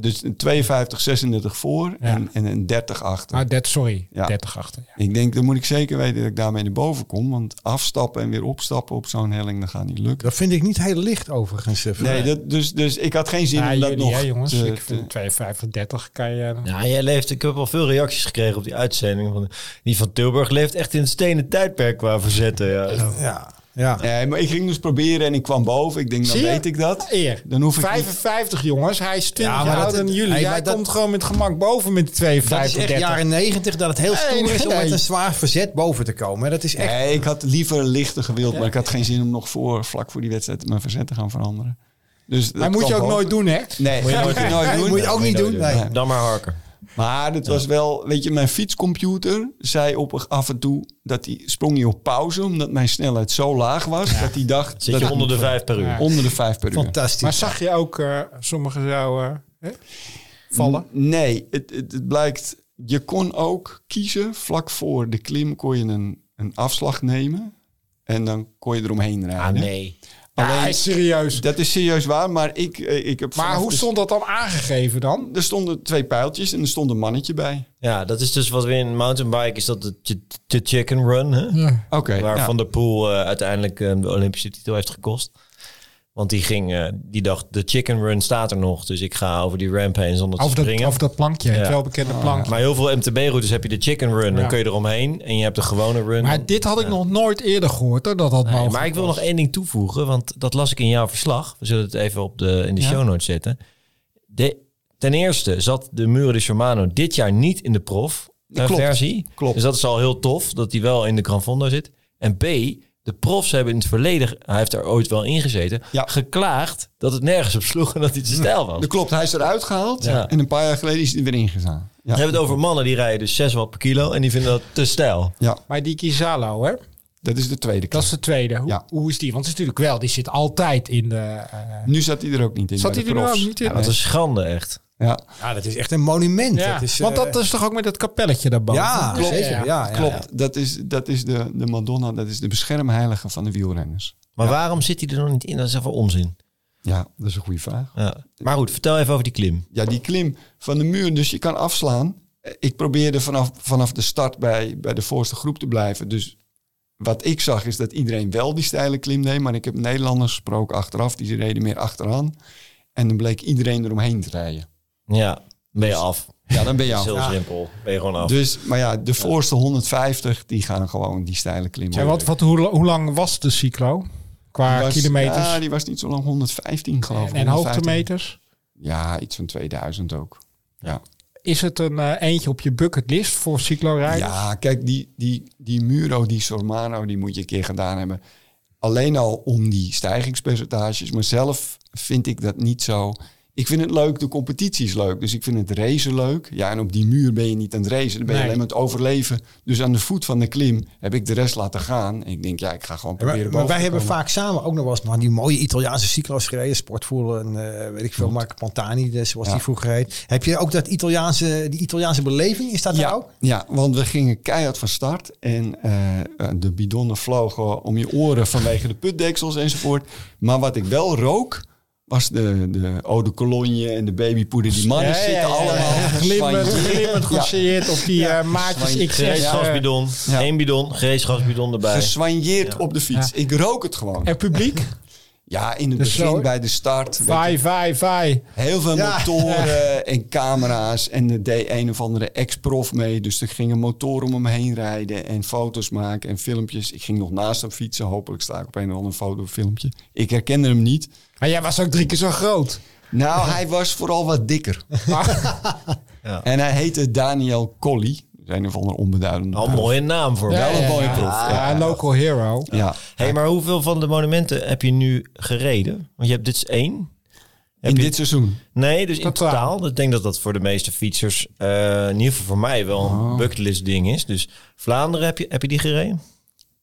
Dus een 52, 36 voor Ja. en, en een 30 achter. Ah, dat, sorry, Ja. 30 achter. Ja. Ik denk, dan moet ik zeker weten dat ik daarmee naar boven kom. Want afstappen en weer opstappen op zo'n helling, dat gaat niet lukken. Dat vind ik niet heel licht overigens. eh, Nee, dat, dus, dus ik had geen zin Ja, om dat jullie, nog hè, jongens. te- ik vind 52, 30 kan je... Ja, jij leeft. Ik heb al veel reacties gekregen op die uitzending. Van, die van Tilburg leeft echt in het stenen tijdperk qua verzetten. Ja. Ja, ja. Nee, maar ik ging dus proberen en ik kwam boven. Ik denk, dan weet ik dat. Eer. Dan hoef ik niet- 55 jongens, hij is 20 Ja, maar jaar dat- ouder dan jullie. hey, Jij dat- komt gewoon met gemak boven met de Dat 52, is echt 30. jaren negentig dat het heel stoer Nee, is om nee. met een zwaar verzet boven te komen. Dat is echt... Nee, ik had liever lichter gewild, maar ik had geen zin om nog voor, vlak voor die wedstrijd mijn verzet te gaan veranderen. Dus dat Maar moet je ook boven. nooit doen, hè? Nee, moet je nooit, doen. moet je ook niet doen. Nee. Dan maar harken. Maar het was wel, weet je, mijn fietscomputer zei op af en toe dat hij sprong niet op pauze, omdat mijn snelheid zo laag was dat hij dacht Zit dat je ik onder de vijf per uur. Ja. onder de vijf per uur. Fantastisch. Maar zag je ook, eh sommigen zouden hè, vallen? Nee, het, het, het blijkt, je kon ook kiezen, vlak voor de klim kon je een, een afslag nemen en dan kon je eromheen rijden. Ah, nee. Alleen- ja, serieus. Dat is serieus waar, maar ik, eh, ik heb Maar hoe stond dat dan aangegeven dan? Er stonden twee pijltjes en er stond een mannetje bij. Ja, dat is dus wat we in mountainbike is dat de, ch- de chicken run. Hè? Oké. Waar ja. Van der Poel eh, uiteindelijk eh, de Olympische titel heeft gekost. Want die ging, eh, die dacht, de chicken run staat er nog. Dus ik ga over die ramp heen zonder te dat, springen. over dat plankje, het welbekende plankje. Maar heel veel MTB-routes heb je de chicken run. Ja. Dan kun je eromheen. En je hebt de gewone run. Maar dit had ik nog nooit eerder gehoord, hoor, dat dat Nee, mogelijk maar ik wil was. nog één ding toevoegen, want dat las ik in jouw verslag. We zullen het even op de, in de Ja. show notes zetten. De, ten eerste zat de Muro de Shimano dit jaar niet in de prof Klopt. versie. Klopt. Dus dat is al heel tof dat hij wel in de Gran Fondo zit. En B, de profs hebben in het verleden, hij heeft er ooit wel in gezeten, Ja. geklaagd dat het nergens op sloeg en dat hij te stijl was. Dat klopt, hij is eruit gehaald Ja. en een paar jaar geleden is hij er weer ingegaan. Ja. We hebben het over mannen die rijden dus 6 watt per kilo en die vinden dat te stijl. ja, Maar die Kizalo, hè? dat is de tweede Dat keer. is de tweede. Hoe, Ja. hoe is die? Want het is natuurlijk wel, die zit altijd in de... eh, Nu zat hij er ook niet in. Zat hij er ook niet in? Ja, dat is schande echt. Ja, Ja, dat is echt een monument. ja. Dat is, Want eh, dat is toch ook met dat kapelletje daarboven? Ja, zeker. Ja, ja, klopt. Dat is, dat is de, de Madonna, dat is de beschermheilige van de wielrenners. Maar waarom zit hij er nog niet in? Dat is even onzin. Ja, dat is een goede vraag. Ja. Maar goed, vertel even over die klim. Ja, die klim van de muur, dus je kan afslaan. Ik probeerde vanaf, vanaf de start bij, bij de voorste groep te blijven. Dus wat ik zag is dat iedereen wel die steile klim deed. Maar ik heb Nederlanders gesproken achteraf, die reden meer achteraan. En dan bleek iedereen eromheen te rijden. Ja, ben je af. Ja, dan ben je Dat is af. heel simpel. Ben je gewoon af. Dus, maar ja, de voorste 150, die gaan gewoon die steile klim. Ja, wat, wat, hoe, hoe lang was de cyclo? Qua Die was- kilometers Ja, die was niet zo lang, 115 geloof ik. en 115. hoogtemeters? Ja, iets van 2000 ook. Ja, Is het een eh, eentje op je bucketlist voor cyclorijders? ja kijk, die, die, die Muro, die Sormano, die moet je een keer gedaan hebben. Alleen al om die stijgingspercentages. Maar zelf vind ik dat niet zo. Ik vind het leuk, de competitie is leuk. Dus ik vind het racen leuk. Ja, en op die muur ben je niet aan het racen. Dan ben je Nee. alleen maar aan het overleven. Dus aan de voet van de klim heb ik de rest laten gaan. En ik denk, ja, ik ga gewoon proberen maar wij hebben vaak samen ook nog wel eens maar die mooie Italiaanse cyclo's gereden. Sportvoer en eh, weet ik veel, Marco Pantani, dus zoals Ja. die vroeger heet. Heb je ook dat Italiaanse, die Italiaanse beleving? Is dat Ja, ook? ja, want we gingen keihard van start. En eh, de bidonnen vlogen om je oren vanwege de putdeksels enzovoort. Maar wat ik wel rook, was de, de eau de cologne en de babypoeder. Die mannen zitten allemaal glimmend, glimmend geëerd op die eh, maatjes XS. eh, Gereedschapsbidon. Ja. Eén bidon, gereedschapsbidon erbij. Geswanjeerd op de fiets. Ik rook het gewoon. en publiek? Ja, in het Dus begin zo- bij de start. Vai, vai, vai. Heel veel Ja. motoren en camera's. En er deed een of andere ex-prof mee. Dus er gingen motoren om hem heen rijden. En foto's maken en filmpjes. Ik ging nog naast hem fietsen. Hopelijk sta ik op een of ander foto of filmpje. Ik herkende hem niet. Maar jij was ook drie keer zo groot. Nou, hij was vooral wat dikker. Ja. En hij heette Daniel Colli. Een of andere onbeduidende Al een mooie naam voor Wel een mooie. Ja, Ja. local hero. Ja. Hey, maar hoeveel van de monumenten heb je nu gereden? Want je hebt dit is één. Heb In je- dit seizoen. Nee, dus in Totaal. totaal. Ik denk dat dat voor de meeste fietsers, eh, in ieder geval voor mij, wel een Oh. bucketlist ding is. Dus Vlaanderen, heb je, heb je die gereden?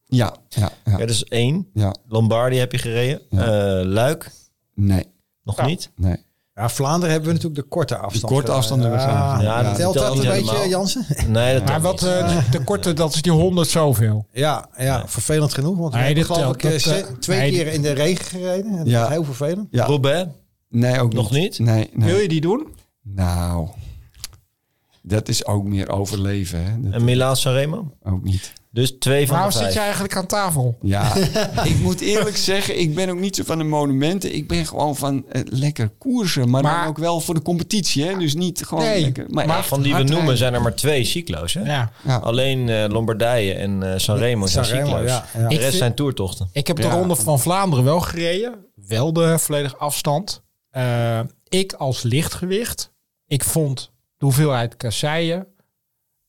Ja, ja, ja. Ja, dat is één. ja. Lombardië heb je gereden. Ja. Eh, Luik, Nee, nog Ja. niet. nee. Ja, Vlaanderen hebben we natuurlijk de korte afstand. korte afstanden hebben we Ja, gedaan. Ja, dat Telt dat een beetje. Jansen? Nee, dat Maar wat niet. eh, de korte, dat is die 100 zoveel. Ja, ja vervelend genoeg. Want Nee, hebben dit geloof ik eh, eh, twee nee, keer in de regen gereden. En dat Ja. is heel vervelend. Ja. Roubaix? Nee, ook Nog niet? Nee, nee. Wil je die doen? Nou, dat is ook meer overleven. Hè? Dat En Milaan Sanremo? ook niet. Dus twee van Waarom de zit je eigenlijk aan tafel? Ja, ik moet eerlijk zeggen, ik ben ook niet zo van de monumenten. Ik ben gewoon van eh, lekker koersen, maar, Maar- dan ook wel voor de competitie. Hè? Dus niet gewoon Nee, lekker. Maar, Van die we noemen rijden. zijn er maar twee cyclo's. Hè? Ja. Ja. Alleen eh, Lombardije en eh Sanremo zijn Sanremo, cyclo's. ja, ja. De rest vind- zijn toertochten. Ik heb de ronde van Vlaanderen wel gereden. Wel de volledige afstand. Eh, ik als lichtgewicht. Ik vond de hoeveelheid kasseien.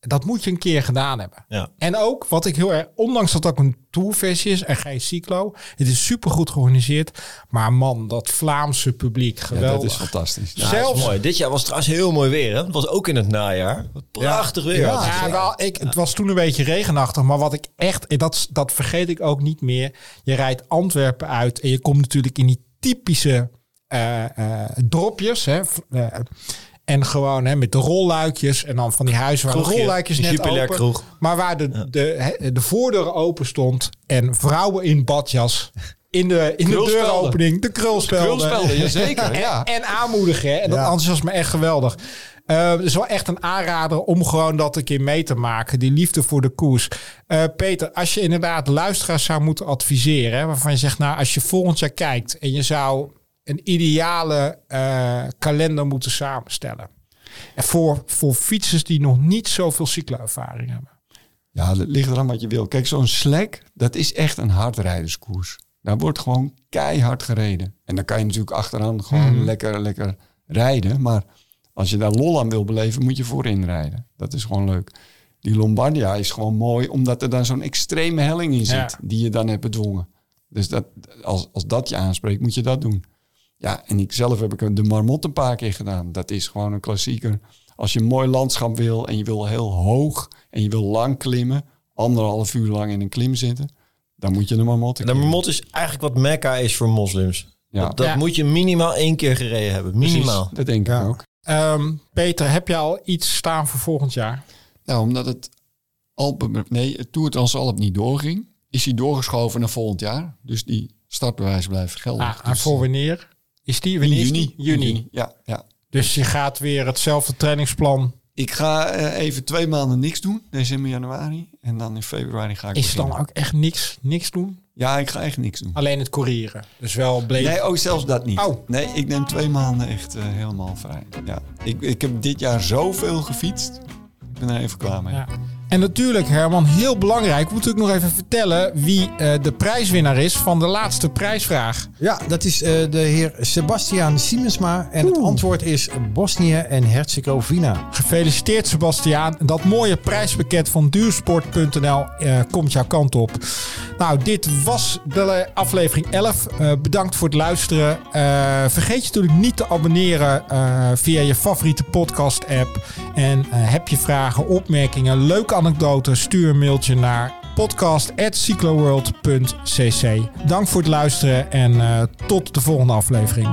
Dat moet je een keer gedaan hebben. Ja. En ook, wat ik heel erg, ondanks dat het ook een tourversie is en geen cyclo. Het is super goed georganiseerd. Maar man, dat Vlaamse publiek, Ja, geweldig. dat is fantastisch. Ja, Zelfs- dat is mooi. Dit jaar was trouwens heel mooi weer. Hè? Het was ook in het najaar. Wat Prachtig weer. Ja. Ja, wel, ik, het was toen een beetje regenachtig. Maar wat ik echt, en dat, dat vergeet ik ook niet meer. Je rijdt Antwerpen uit en je komt natuurlijk in die typische eh, eh, dropjes. Hè, eh, en gewoon hè, met de rolluikjes en dan van die huizen waar de rolluikjes de net open. kroeg. Maar waar de, de, de voordeur open stond en vrouwen in badjas in de, in de deuropening. De krulspelden. Krulspelden, jazeker. Ja. En aanmoedigen. Hè? En dat Ja. enthousiasme echt geweldig. Eh, Het is wel echt een aanrader om gewoon dat een keer mee te maken. Die liefde voor de koers. Eh, Peter, als je inderdaad luisteraars zou moeten adviseren. Hè, waarvan je zegt, nou als je volgend jaar kijkt. En je zou een ideale eh, kalender moeten samenstellen. En voor, voor fietsers die nog niet zoveel cycloervaring hebben. Ja, dat ligt eraan wat je wil. Kijk, zo'n Slack, dat is echt een hardrijderskoers. Daar wordt gewoon keihard gereden. En dan kan je natuurlijk achteraan gewoon Mhm. lekker, lekker rijden. Maar als je daar lol aan wil beleven, moet je voorin rijden. Dat is gewoon leuk. Die Lombardia is gewoon mooi, omdat er dan zo'n extreme helling in zit. Ja. Die je dan hebt bedwongen. Dus dat, als, als dat je aanspreekt, moet je dat doen. Ja, en ik zelf heb ik de Marmot een paar keer gedaan. Dat is gewoon een klassieker. Als je een mooi landschap wil en je wil heel hoog en je wil lang klimmen, anderhalf uur lang in een klim zitten, dan moet je de Marmot De Marmot is eigenlijk wat Mekka is voor moslims. Ja. Dat, dat Ja. moet je minimaal één keer gereden hebben. Minimaal. Precies, dat denk Ja. ik ook. Ehm, Peter, heb je al iets staan voor volgend jaar? Nou, omdat het Alpen, nee, het Tour Transalp niet doorging, is hij doorgeschoven naar volgend jaar. Dus die startbewijs blijft geldig. Ah, en Dus, voor wanneer? Is die? In is juni. die? Juni. Ja, ja. Dus je gaat weer hetzelfde trainingsplan. Ik ga eh, even twee maanden niks doen. December, januari. En dan in februari ga ik Is het dan ook echt niks, niks doen? Ja, ik ga echt niks doen. Alleen het courieren. Dus wel bleef. Nee, oh, zelfs dat niet. Oh. Nee, ik neem twee maanden echt eh, helemaal vrij. Ja. Ik, ik heb dit jaar zoveel gefietst. Ik ben er even klaar mee. Ja. En natuurlijk, Herman, heel belangrijk. Moeten ook nog even vertellen wie eh, de prijswinnaar is van de laatste prijsvraag. Ja, dat is eh, de heer Sebastiaan Siemensma. En het antwoord is Bosnië en Herzegovina. Gefeliciteerd, Sebastiaan. Dat mooie prijspakket van duursport.nl eh, komt jouw kant op. Nou, dit was de aflevering 11. Eh, bedankt voor het luisteren. Vergeet je natuurlijk niet te abonneren via je favoriete podcast-app. En heb je vragen, opmerkingen, leuke anekdoten, stuur een mailtje naar podcast.cycloworld.cc. Dank voor het luisteren en eh, tot de volgende aflevering.